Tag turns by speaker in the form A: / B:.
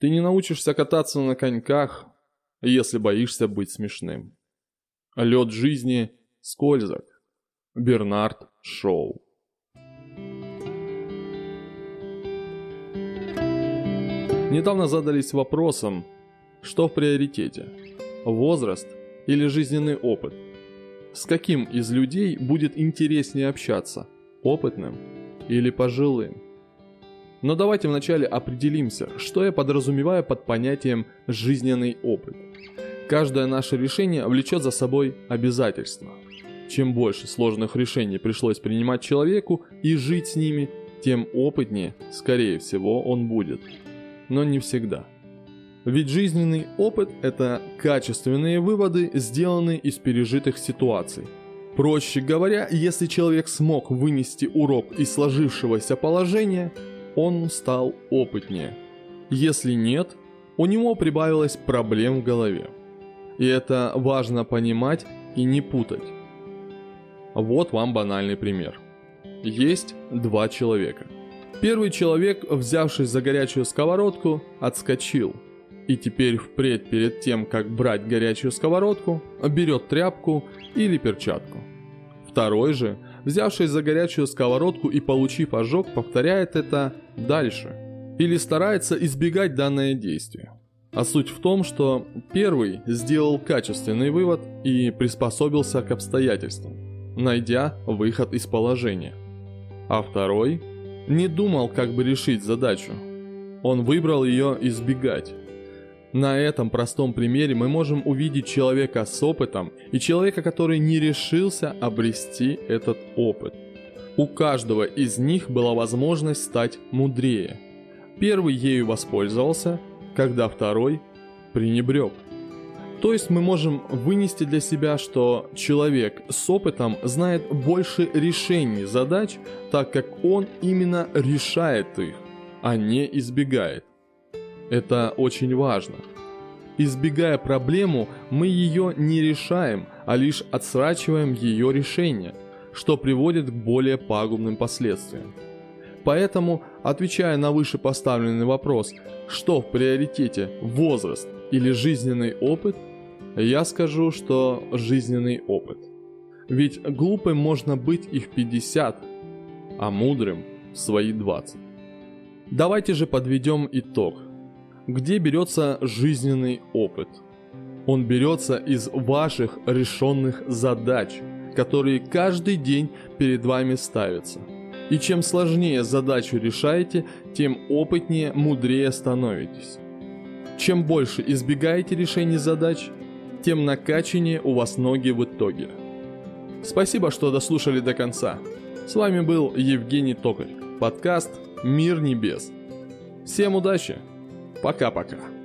A: Ты не научишься кататься на коньках, если боишься быть смешным. Лед жизни скользок. Бернард Шоу. Недавно задались вопросом, что в приоритете – возраст или жизненный опыт? С каким из людей будет интереснее общаться – опытным или пожилым? Но давайте вначале определимся, что я подразумеваю под понятием «жизненный опыт». Каждое наше решение влечет за собой обязательства. Чем больше сложных решений пришлось принимать человеку и жить с ними, тем опытнее, скорее всего, он будет – но не всегда. Ведь жизненный опыт – это качественные выводы, сделанные из пережитых ситуаций. Проще говоря, если человек смог вынести урок из сложившегося положения, он стал опытнее. Если нет, у него прибавилось проблем в голове. И это важно понимать и не путать. Вот вам банальный пример. Есть два человека – Первый человек, взявшись за горячую сковородку, отскочил. И теперь впредь перед тем, как брать горячую сковородку, берет тряпку или перчатку. Второй же, взявшись за горячую сковородку и получив ожог, повторяет это дальше. Или старается избегать данное действие. А суть в том, что первый сделал качественный вывод и приспособился к обстоятельствам, найдя выход из положения. А второй не думал, как бы решить задачу. Он выбрал ее избегать. На этом простом примере мы можем увидеть человека с опытом и человека, который не решился обрести этот опыт. У каждого из них была возможность стать мудрее. Первый ею воспользовался, когда второй пренебрег. То есть мы можем вынести для себя, что человек с опытом знает больше решений задач, так как он именно решает их, а не избегает. Это очень важно. Избегая проблему, мы ее не решаем, а лишь отсрачиваем ее решение, что приводит к более пагубным последствиям. Поэтому, отвечая на вышепоставленный вопрос, что в приоритете возраст или жизненный опыт – я скажу, что жизненный опыт. Ведь глупым можно быть и в 50, а мудрым в свои 20. Давайте же подведем итог. Где берется жизненный опыт? Он берется из ваших решенных задач, которые каждый день перед вами ставятся. И чем сложнее задачу решаете, тем опытнее, мудрее становитесь. Чем больше избегаете решений задач, тем накачаннее у вас ноги в итоге. Спасибо, что дослушали до конца. С вами был Евгений Токарь, подкаст «Мир небес». Всем удачи, пока-пока.